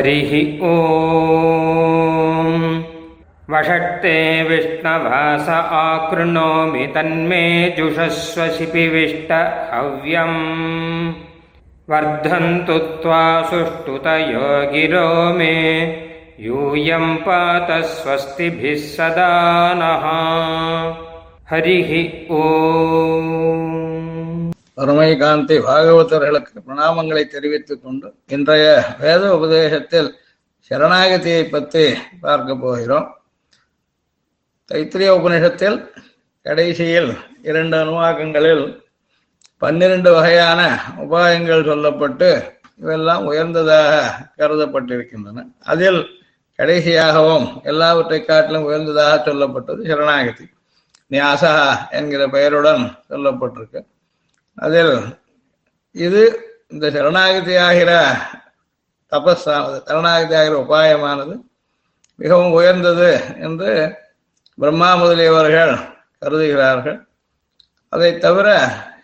हरिः ॐ वषट्ते विष्णवास आकृणोमि तन्मे जुषस्व शिपिविष्ट हव्यम्। वर्धन्तु त्वा सुष्ठुतयो गिरो मे। यूयं पात स्वस्तिभिः सदा नः। हरिः ॐ அருமைகாந்தி பாகவதர்களுக்கு பிரணாமங்களை தெரிவித்துக் கொண்டு இன்றைய வேத உபதேசத்தில் சரணாகதியை பற்றி பார்க்க போகிறோம். தைத்திரிய உபநிஷத்தில் கடைசியில் இரண்டு அனுவாக்கங்களில் பன்னிரண்டு வகையான உபாயங்கள் சொல்லப்பட்டு இவெல்லாம் உயர்ந்ததாக கருதப்பட்டிருக்கின்றன. அதில் கடைசியாகவும் எல்லாவற்றை காட்டிலும் உயர்ந்ததாக சொல்லப்பட்டது சரணாகதி. நியாசா என்கிற பெயருடன் சொல்லப்பட்டிருக்கு. அதில் இது இந்த சரணாகதி ஆகிற தபஸானது சரணாகதி ஆகிற உபாயமானது மிகவும் உயர்ந்தது என்று பிரம்மா முதலியவர்கள் கருதுகிறார்கள். அதை தவிர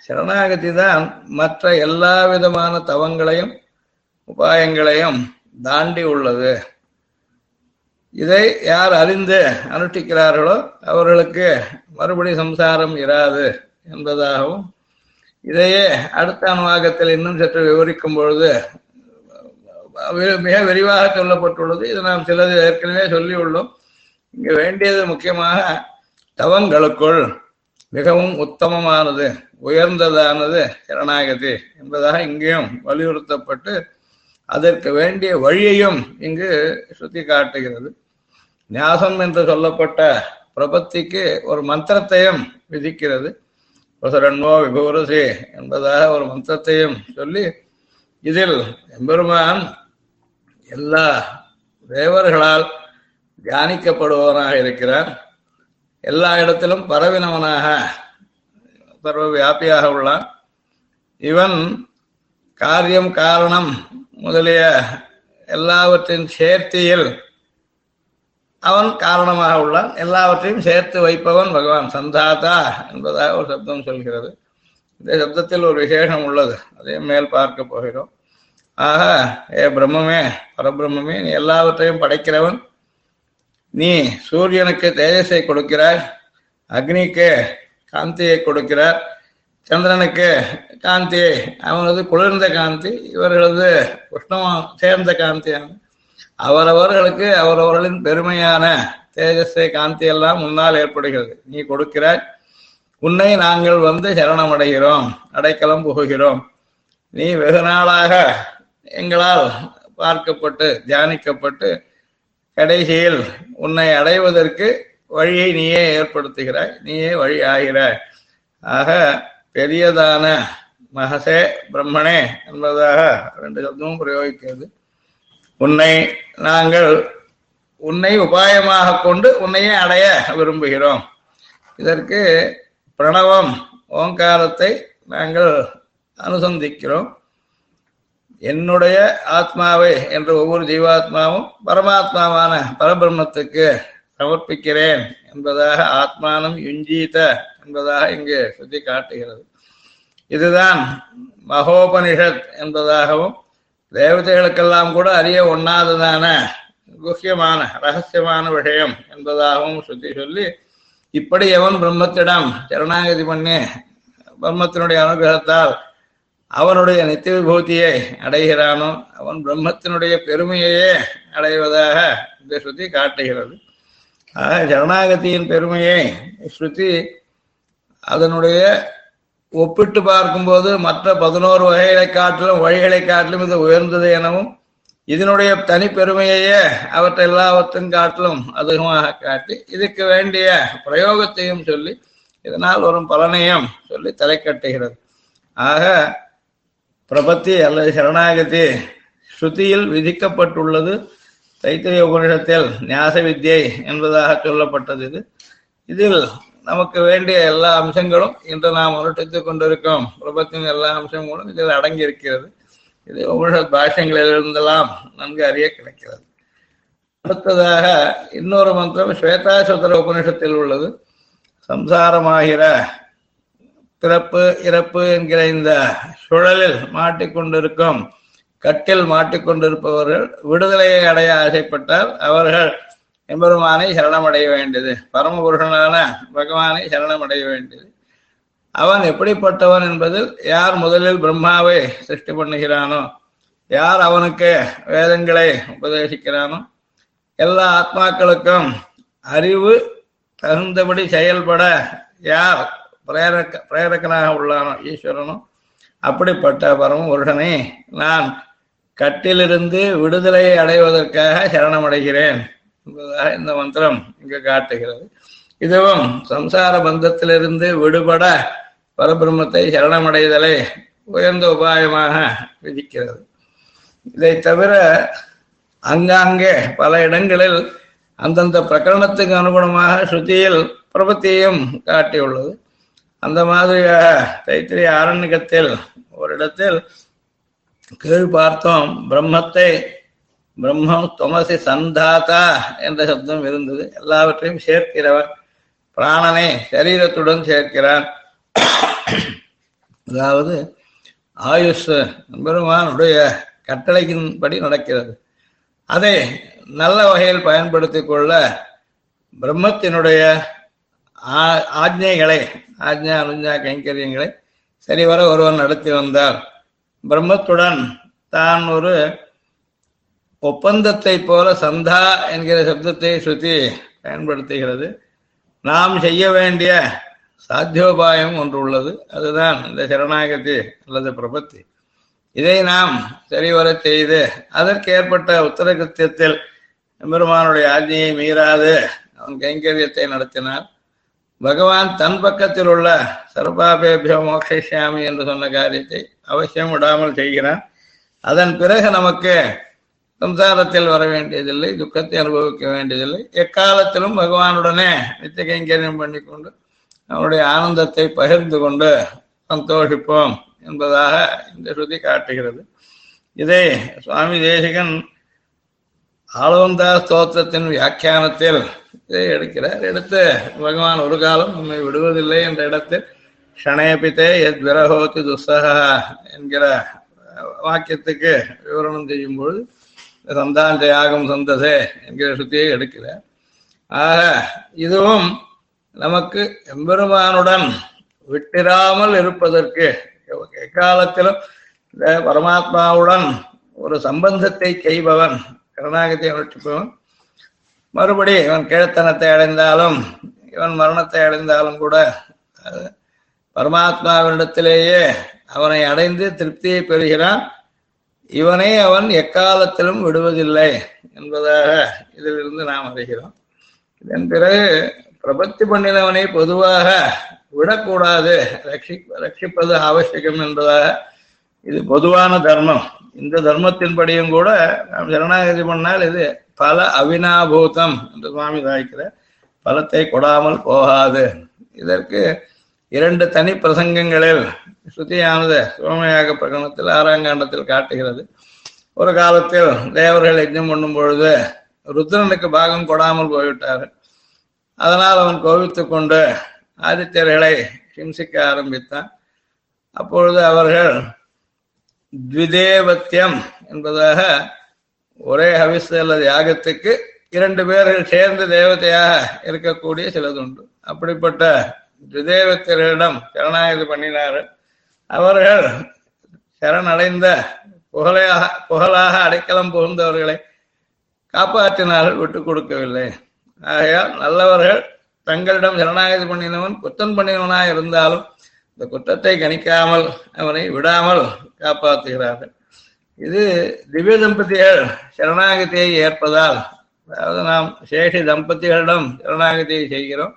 சரணாகதி தான் மற்ற எல்லா விதமான தவங்களையும் உபாயங்களையும் தாண்டி உள்ளது. இதை யார் அறிந்து அனுஷ்டிக்கிறார்களோ அவர்களுக்கு மறுபடி சம்சாரம் இராது என்பதாகவும் இதையே அடுத்த அனுவாகத்தில் இன்னும் சற்று விவரிக்கும் பொழுது மிக விரிவாக சொல்லப்பட்டுள்ளது. இது நாம் சிலது ஏற்கனவே சொல்லியுள்ளோம். இங்கு வேண்டியது முக்கியமாக தவங்களுக்குள் மிகவும் உத்தமமானது உயர்ந்ததானது சரணாகதி என்பதாக இங்கேயும் வலியுறுத்தப்பட்டு அதற்கு வேண்டிய வழியையும் இங்கு சுத்தி காட்டுகிறது ஞாசம் என்று சொல்லப்பட்ட பிரபத்திக்கு ஒரு மந்திரத்தையும் விதிக்கிறது. பிரசரண்மோ விபூரசி என்பதாக ஒரு மந்திரத்தையும் சொல்லி இதில் எம்பெருமான் எல்லா தேவர்களால் தியானிக்கப்படுபவனாக இருக்கிறார். எல்லா இடத்திலும் பரவினவனாக சர்வ வியாபியாக உள்ளான். இவன் காரியம் காரணம் முதலிய எல்லாவற்றின் சேர்த்தியில் அவன் காரணமாக உள்ளான். எல்லாவற்றையும் சேர்த்து வைப்பவன் பகவான். சந்தாதா என்பதாக ஒரு சப்தம் சொல்கிறது. இந்த சப்தத்தில் ஒரு விசேஷம் உள்ளது. அதையும் மேல் பார்க்க போகிறோம். ஆக ஏ பிரம்மமே பரபிரம்மே நீ எல்லாவற்றையும் படைக்கிறவன். நீ சூரியனுக்கு தேஜஸை கொடுக்கிறாய் அக்னிக்கு காந்தியை கொடுக்கிறார் சந்திரனுக்கு காந்தியை அவனது குளிர்ந்த காந்தி இவர்களது உஷ்ணமா சேர்ந்த காந்தியான அவரவர்களுக்கு அவரவர்களின் பெருமையான தேஜஸை காந்தி எல்லாம் முன்னால் ஏற்படுகிறது. நீ கொடுக்கிறாய் உன்னை நாங்கள் வந்து சரணம் அடைகிறோம் அடைக்கலம் புகுகிறோம். நீ வெகு நாளாக எங்களால் பார்க்கப்பட்டு தியானிக்கப்பட்டு கடைசியில் உன்னை அடைவதற்கு வழியை நீயே ஏற்படுத்துகிறாய் நீயே வழி ஆகிறாய். ஆக பெரியதான மகசே பிரம்மனே என்பதாக ரெண்டு சப்தமும் பிரயோகிக்கிறது. உன்னை நாங்கள் உன்னை உபாயமாக கொண்டு உன்னையே அடைய விரும்புகிறோம். இதற்கு பிரணவம் ஓங்காரத்தை நாங்கள் அனுசந்திக்கிறோம். என்னுடைய ஆத்மாவை என்ற ஒவ்வொரு ஜீவாத்மாவும் பரமாத்மாவான பரபிரம்மத்துக்கு சமர்ப்பிக்கிறேன் என்பதாக ஆத்மானம் யுஞ்சீத என்பதாக இங்கு சுத்தி காட்டுகிறது இதுதான் மகோபனிஷத் என்பதாகவும் தேவதைகளுக்கெல்லாம் கூட அறிய ஒண்ணாததான குஹ்யமான ரகசியமான விஷயம் என்பதாகவும் சுத்தி சொல்லி இப்படி எவன் பிரம்மத்திடம் சரணாகதி பண்ணி பிரம்மத்தினுடைய அனுகிரகத்தால் அவனுடைய நித்திய விபூதியை அடைகிறானோ அவன் பிரம்மத்தினுடைய பெருமையையே அடைவதாக இந்த ஸ்ருதி காட்டுகிறது ஆக சரணாகதியின் பெருமையை ஸ்ருதி அதனுடைய ஒப்பிட்டு பார்க்கும்போது மற்ற பதினோரு வகைகளை காட்டிலும் வழிகளை காட்டிலும் இது உயர்ந்தது எனவும் இதனுடைய தனிப்பெருமையையே அவற்றை எல்லாவற்றையும் காட்டிலும் அதிகமாக காட்டி இதுக்கு வேண்டிய பிரயோகத்தையும் சொல்லி இதனால் வரும் பலனையும் சொல்லி தலை கட்டுகிறது ஆக பிரபத்தி அல்லது சரணாகதி ஸ்ருதியில் விதிக்கப்பட்டுள்ளது. தைத்திரிய உபனிஷத்தில் நியாச வித்யை என்பதாக சொல்லப்பட்டது இது. இதில் நமக்கு வேண்டிய எல்லா அம்சங்களும் இன்று நாம் அனுஷ்டித்துக் கொண்டிருக்கோம் பிரபத்தின் எல்லா அம்சங்களும் இதில் அடங்கி இருக்கிறது இது உபனிஷத் பாஷங்களிலிருந்தெல்லாம் நன்கு அறிய கிடைக்கிறது. அடுத்ததாக இன்னொரு மந்திரம் ஸ்வேதாசுதர உபனிஷத்தில் உள்ளது. சம்சாரமாகிற பிறப்பு இறப்பு என்கிற இந்த சுழலில் மாட்டிக்கொண்டிருக்கும் கட்டில் மாட்டிக்கொண்டிருப்பவர்கள் விடுதலையை அடைய ஆசைப்பட்டால் அவர்கள் எம்பெருமானை சரணமடைய வேண்டியது. பரமபுருஷனான பகவானை சரணமடைய வேண்டியது. அவன் எப்படிப்பட்டவன் என்பதில் யார் முதலில் பிரம்மாவை சிருஷ்டி பண்ணுகிறானோ யார் அவனுக்கு வேதங்களை உபதேசிக்கிறானோ எல்லா ஆத்மாக்களுக்கும் அறிவு தகுந்தபடி செயல்பட யார் பிரேரக்க பிரேரக்கனாக உள்ளானோ ஈஸ்வரனும் அப்படிப்பட்ட பரமபுருஷனை நான் கட்டிலிருந்து விடுதலையை அடைவதற்காக சரணமடைகிறேன். என்பதாக இந்த மந்திரம் இங்கு காட்டுகிறது. இதுவும் சம்சார பந்தத்திலிருந்து விடுபட பரபிரம்மத்தை சரணமடைதலை உயர்ந்த உபாயமாக விதிக்கிறது. இதை தவிர அங்காங்கே பல இடங்களில் அந்தந்த பிரகரணத்துக்கு அனுகுணமாக ஸ்ருதியில் பிரபத்தியையும் காட்டியுள்ளது. அந்த மாதிரியாக தைத்திரிய ஆரண்யகத்தில் ஒரு இடத்தில் கீழ் பார்த்தோம். பிரம்மத்தை பிரம்மம் தொமசி சந்தாதா என்ற சப்தம் இருந்தது. எல்லாவற்றையும் சேர்க்கிறவன் பிராணனை சரீரத்துடன் சேர்க்கிறான் அதாவது ஆயுஷ் பெருமானுடைய கட்டளையின்படி நடக்கிறது. அதை நல்ல வகையில் பயன்படுத்திக் கொள்ள பிரம்மத்தினுடைய ஆஜ்ஞைகளை ஆஜ்ஞா அனுஜா கைங்கரியங்களை சரிவர ஒருவன் நடத்தி வந்தார். பிரம்மத்துடன் தான் ஒரு ஒப்பந்தத்தை போல சந்தா என்கிற சப்தத்தை சுத்தி பயன்படுத்துகிறது. நாம் செய்ய வேண்டிய சாத்தியோபாயம் ஒன்று உள்ளது. அதுதான் இந்த சரணாகதி அல்லது பிரபத்தி. இதை நாம் சரிவர செய்து அதற்கு ஏற்பட்ட உத்தரகிருத்தியத்தில் பெருமானுடைய ஆஜ்ஞையை மீறாது. அவன் கைங்கரியத்தை நடத்தினார். பகவான் தன் பக்கத்தில் உள்ள சர்வாபேபியோ மோக்ஷாமி என்று சொன்ன காரியத்தை அவசியம் விடாமல் செய்கிறான். அதன் பிறகு நமக்கு சம்சாரத்தில் வர வேண்டியதில்லை துக்கத்தை அனுபவிக்க வேண்டியதில்லை. எக்காலத்திலும் பகவானுடனே நித்திய கைங்கரியம் பண்ணி கொண்டு அவனுடைய ஆனந்தத்தை பகிர்ந்து கொண்டு சந்தோஷிப்போம் என்பதாக இந்த ஸ்ருதி காட்டுகிறது. இதை சுவாமி தேசிகன் ஆளவந்தா ஸ்தோத்திரத்தின் வியாக்கியானத்தில் இதை எடுக்கிறார். எடுத்து பகவான் ஒரு காலம் நம்மை விடுவதில்லை என்ற இடத்தில் ஷணேபித்தே எத் விரகோத்து துஸ்ஸகா என்கிற வாக்கியத்துக்கு விவரணம் செய்யும் பொழுது சந்தான் ஜெயாகம் சந்தசே என்கிற சுத்தியை எடுக்கிறார் ஆக இதுவும் நமக்கு எம்பெருமானுடன் விட்டிராமல் இருப்பதற்கு எக்காலத்திலும் இந்த பரமாத்மாவுடன் ஒரு சம்பந்தத்தை செய்பவன் கருணாகத்தை அனுஷ்டிப்பவன் மறுபடி இவன் கிழத்தனத்தை அடைந்தாலும் இவன் மரணத்தை அடைந்தாலும் கூட பரமாத்மாவினிடத்திலேயே அவனை அடைந்து திருப்தியை பெறுகிறான். இவனை அவன் எக்காலத்திலும் விடுவதில்லை என்பதாக இதிலிருந்து நாம் அறிகிறோம். இதன் பிறகு பிரபத்தி பண்ணினவனை பொதுவாக விடக்கூடாது ரட்சி ரட்சிப்பது அவசியம் என்பதாக இது பொதுவான தர்மம். இந்த தர்மத்தின்படியும் கூட நாம் சரணாகதி பண்ணால் இது பல அவினாபூதம் என்று சுவாமி தாய்க்கிற பலத்தை கொடாமல் போகாது. இதற்கு இரண்டு தனி பிரசங்கங்களில் ஸ்ருதியானது சோமயாக பிரகடனத்தில் ஆறாங்காண்டத்தில் காட்டுகிறது. ஒரு காலத்தில் தேவர்கள் யஜ்ஞம் பண்ணும் பொழுது ருத்ரனுக்கு பாகம் கொடாமல் போய்விட்டார் அதனால் அவன் கோவித்துக் கொண்டு ஆதித்யர்களை ஹிம்சிக்க ஆரம்பித்தான். அப்பொழுது அவர்கள் த்விதேவத்தியம் என்பதாக ஒரே ஹவிஸ் அல்லது யாகத்துக்கு இரண்டு பேர்கள் சேர்ந்து தேவதையாக இருக்கக்கூடிய சிலதுண்டு. அப்படிப்பட்ட த்விதேவத்தியர்களிடம் சரணாகதி பண்ணினார். அவர்கள் சரணடைந்த புகழையாக புகழாக அடைக்கலம் புகுந்தவர்களை காப்பாற்றினார்கள் விட்டுக் கொடுக்கவில்லை. ஆகையால் நல்லவர்கள் தங்களிடம் சரணாகதி பண்ணினவன் குத்தம் பண்ணினவனாக இருந்தாலும் இந்த குற்றத்தை கணிக்காமல் அவனை விடாமல் காப்பாற்றுகிறார்கள். இது திவ்ய தம்பதிகள் சரணாகதியை ஏற்பதால் அதாவது நாம் சேஷி தம்பதிகளிடம் சரணாகதியை செய்கிறோம்.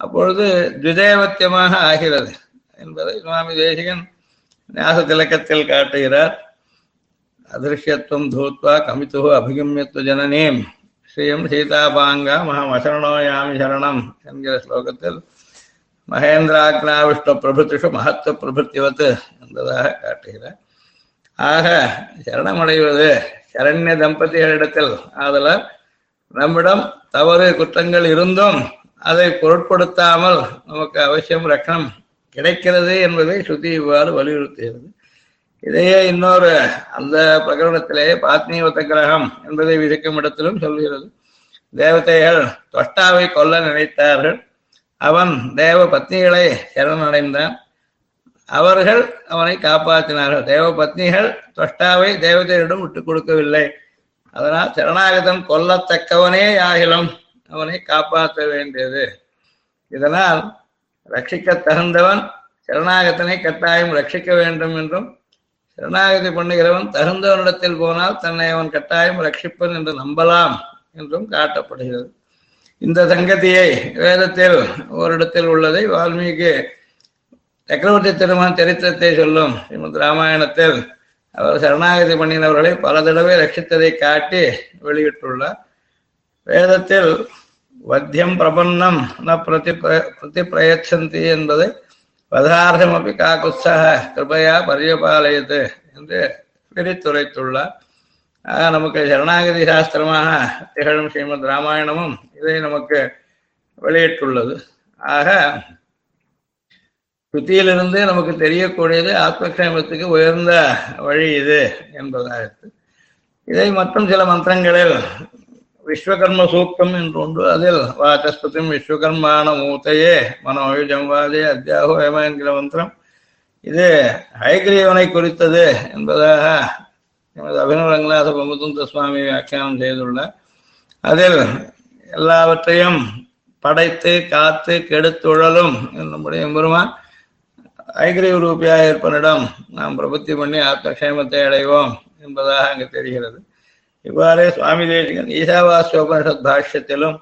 அப்பொழுது துதேவத்தியமாக ஆகிறது என்பதை சுவாமி தேசிகன் நியாச திலக்கத்தில் காட்டுகிறார். அதிருஷ்யத்துவம் தூத்வா கமித்து அபிகமியத்துவ ஜனனீம். ஸ்ரீயம் சீதாபாங்கா மகம் அசரணோயாமி சரணம் என்கிற ஸ்லோகத்தில் மகேந்திராக்னாவிஷ்ட பிரபுத்திஷு மகத்துவ பிரபுத்திவத்து என்பதாக காட்டுகிறார். ஆக சரணமடைவது சரண்ய தம்பதிகளிடத்தில் ஆதலால் நம்மிடம் தவறு குற்றங்கள் இருந்தும் அதை பொருட்படுத்தாமல் நமக்கு அவசியம் ரக்கணம் கிடைக்கிறது என்பதை ஸ்ருதி இவ்வாறு வலியுறுத்துகிறது. இதையே இன்னொரு அந்த பிரகடனத்திலே பாத்னீவத்த கிரகம் என்பதை விதிக்கும் இடத்திலும் சொல்கிறது. தேவதைகள் தொஷ்டாவை கொல்ல நினைத்தார்கள். அவன் தேவ பத்னிகளை சரணடைந்தான். அவர்கள் அவனை காப்பாற்றினார்கள். தேவ பத்னிகள் தொஷ்டாவை தேவதையிடம் விட்டுக் கொடுக்கவில்லை. அதனால் சரணாகதம் கொல்லத்தக்கவனே ஆகிலும் அவனை காப்பாற்ற வேண்டியது. இதனால் ரட்சிக்க தகுந்தவன் சரணாகத்தனை கட்டாயம் ரட்சிக்க வேண்டும் என்றும் சரணாகதி பண்ணுகிறவன் தகுந்தவனிடத்தில் போனால் தன்னை அவன் கட்டாயம் ரட்சிப்பன் என்று நம்பலாம் என்றும் காட்டப்படுகிறது. இந்த சங்கதியை வேதத்தில் ஓரிடத்தில் உள்ளதை வால்மீகி சக்கரவர்த்தி திருமண சரித்திரத்தை சொல்லும். ஸ்ரீமத் ராமாயணத்தில் அவர் சரணாகதி பண்ணினவர்களை பல தடவை ரட்சித்ததை காட்டி வெளியிட்டுள்ளார். வேதத்தில் வத்தியம் பிரபன்னம் ந பிரதி பிரதி பிரயச்சந்தி என்பதை அப்படி காக்குத்சாக கிருபையா பரியபாலயது என்று பிரித்துரைத்துள்ளார் ஆக நமக்கு சரணாகதி சாஸ்திரமாக திகழும் ஸ்ரீமத் ராமாயணமும் இதை நமக்கு வெளியிட்டுள்ளது. ஆக சுத்தியிலிருந்து நமக்கு தெரியக்கூடியது ஆத்மக்ஷேமத்துக்கு உயர்ந்த வழி இது என்பதாயிற்று. இதை மற்றும் சில மந்திரங்களில் விஸ்வகர்ம சூக்தம் என்று உண்டு அதில் வாச்சஸ்பதியும் விஸ்வகர்மான மூத்தையே மனோயுஜம் வாதே அத்தியாகோ ஏமா என்கிற மந்திரம். இது ஹைகிரீவனை குறித்தது என்பதாக எமது அபினவ ரங்கநாத பமுதுந்த சுவாமி வியாக்கியானம் செய்துள்ளார் அதில் எல்லாவற்றையும் படைத்து காத்து கெடுத்துழலும் நம்முடைய பெருமான் ஐகிரீவ ரூபியாக இருப்பனிடம் நாம் பிரபுத்தி பண்ணி ஆத்மக்ஷேமத்தை அடைவோம் என்பதாக அங்கு தெரிகிறது. இவ்வாறே சுவாமி தேசிகன் ஈசாவாஸ்யோபனிஷத் பாஷ்யத்திலும்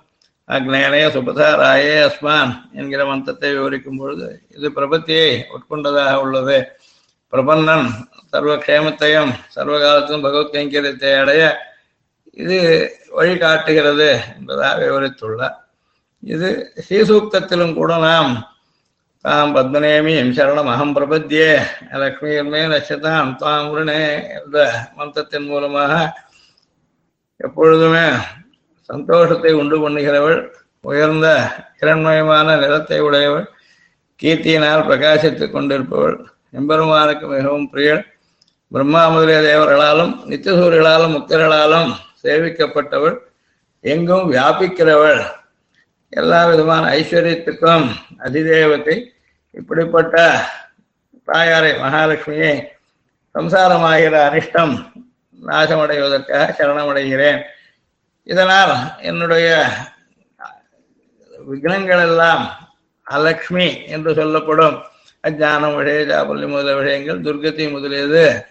அக்னேனைய சுபதாராயே அஸ்மான் என்கிற மந்திரத்தை விவரிக்கும் பொழுது இது பிரபத்தியை உட்கொண்டதாக உள்ளது. பிரபன்னன் சர்வ க்ஷேமத்தையும் சர்வ பகவத் கைங்கரியத்தை அடைய இது வழிகாட்டுகிறது என்பதாக விவரித்துள்ளார். இது ஸ்ரீசூக்தத்திலும் கூட நாம் தாம் பத்மநேமியும் சரணம் அகம் பிரபத்தியே லக்ஷ்மியர்மே நட்சதாம் தாம் உருணே என்ற மந்திரத்தின் மூலமாக எப்பொழுதுமே சந்தோஷத்தை உண்டு பண்ணுகிறவள் உயர்ந்த இரண்மயமான நிறத்தை உடையவள் கீர்த்தியினால் பிரகாசித்துக் கொண்டிருப்பவள். எம்பெருமானுக்கு மிகவும் பிரியள். பிரம்மா முதலிய தேவர்களாலும் நித்தியசூர்களாலும் முக்தர்களாலும் சேவிக்கப்பட்டவள். எங்கும் வியாபிக்கிறவள். எல்லா விதமான ஐஸ்வர்யத்துக்கும் அதிதேவத்தை. இப்படிப்பட்ட தாயாரை மகாலட்சுமியை சம்சாரமாகிற அனிஷ்டம் நாசமடைவதற்காக சரணமடைகிறேன். இதனால் என்னுடைய விக்னங்கள் எல்லாம் அலக்ஷ்மி என்று சொல்லப்படும் அஜானம் விஷய ஜாபல்யம் முதலிய விஷயங்கள் துர்கதி முதலியது.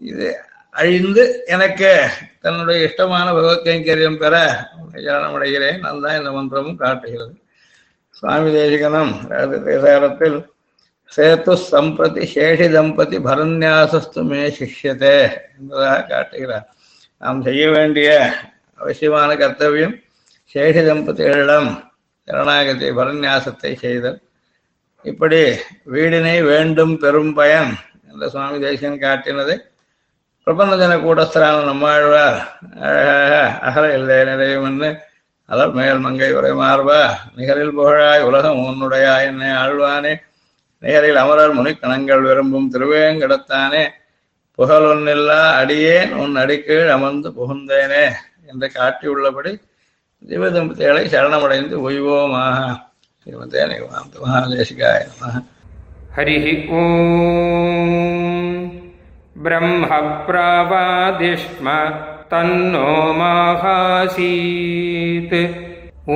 இது அழிந்து எனக்கு தன்னுடைய இஷ்டமான பகவத் கைங்கரியம் பெற சரணமடைகிறேன். அதுதான் இந்த மந்திரமும் காட்டுகிறது. சுவாமி தேசிகனம் தேசாரத்தில் சேத்து சம்பிரதி சேஷி தம்பதி பரநியாசஸ்து மே சிஷ்யத்தே என்பதாக காட்டுகிறார் நாம் செய்ய வேண்டிய அவசியமான கர்த்தவியம் சேஷி தம்பதிகளிடம் சரணாகதி பரநியாசத்தை செய்தல் இப்படி வீடினை வேண்டும் பெரும் பயன் என்ற சுவாமி தேசிகன் காட்டினதை பிரபந்தஜன கூடஸ்தரான நம்மாழ்வார் அழகாக அகல இல்லை நிறையும் என்று அலர் மேல் மங்கை உரை மார்பா நிகரில் புகழாய் உலகம் உன்னுடைய என்னை ஆழ்வானே நிகரில் அமரர் முனிக்கணங்கள் விரும்பும் திருவேங்கடத்தானே புகழொன்னில்லா அடியேன் உன் அடிக்கீழ் அமர்ந்து புகுந்தேனே என்று காட்டியுள்ளபடி ஜீவதம்பதிகளை சரணமடைந்து ஒய்வோமாக ஸ்ரீமதே நிகமாந்த மகாதேசிகாய நமः हरिः ॐ ब्रह्मप्रावादिष्म तन्नो माहासीत् ॐ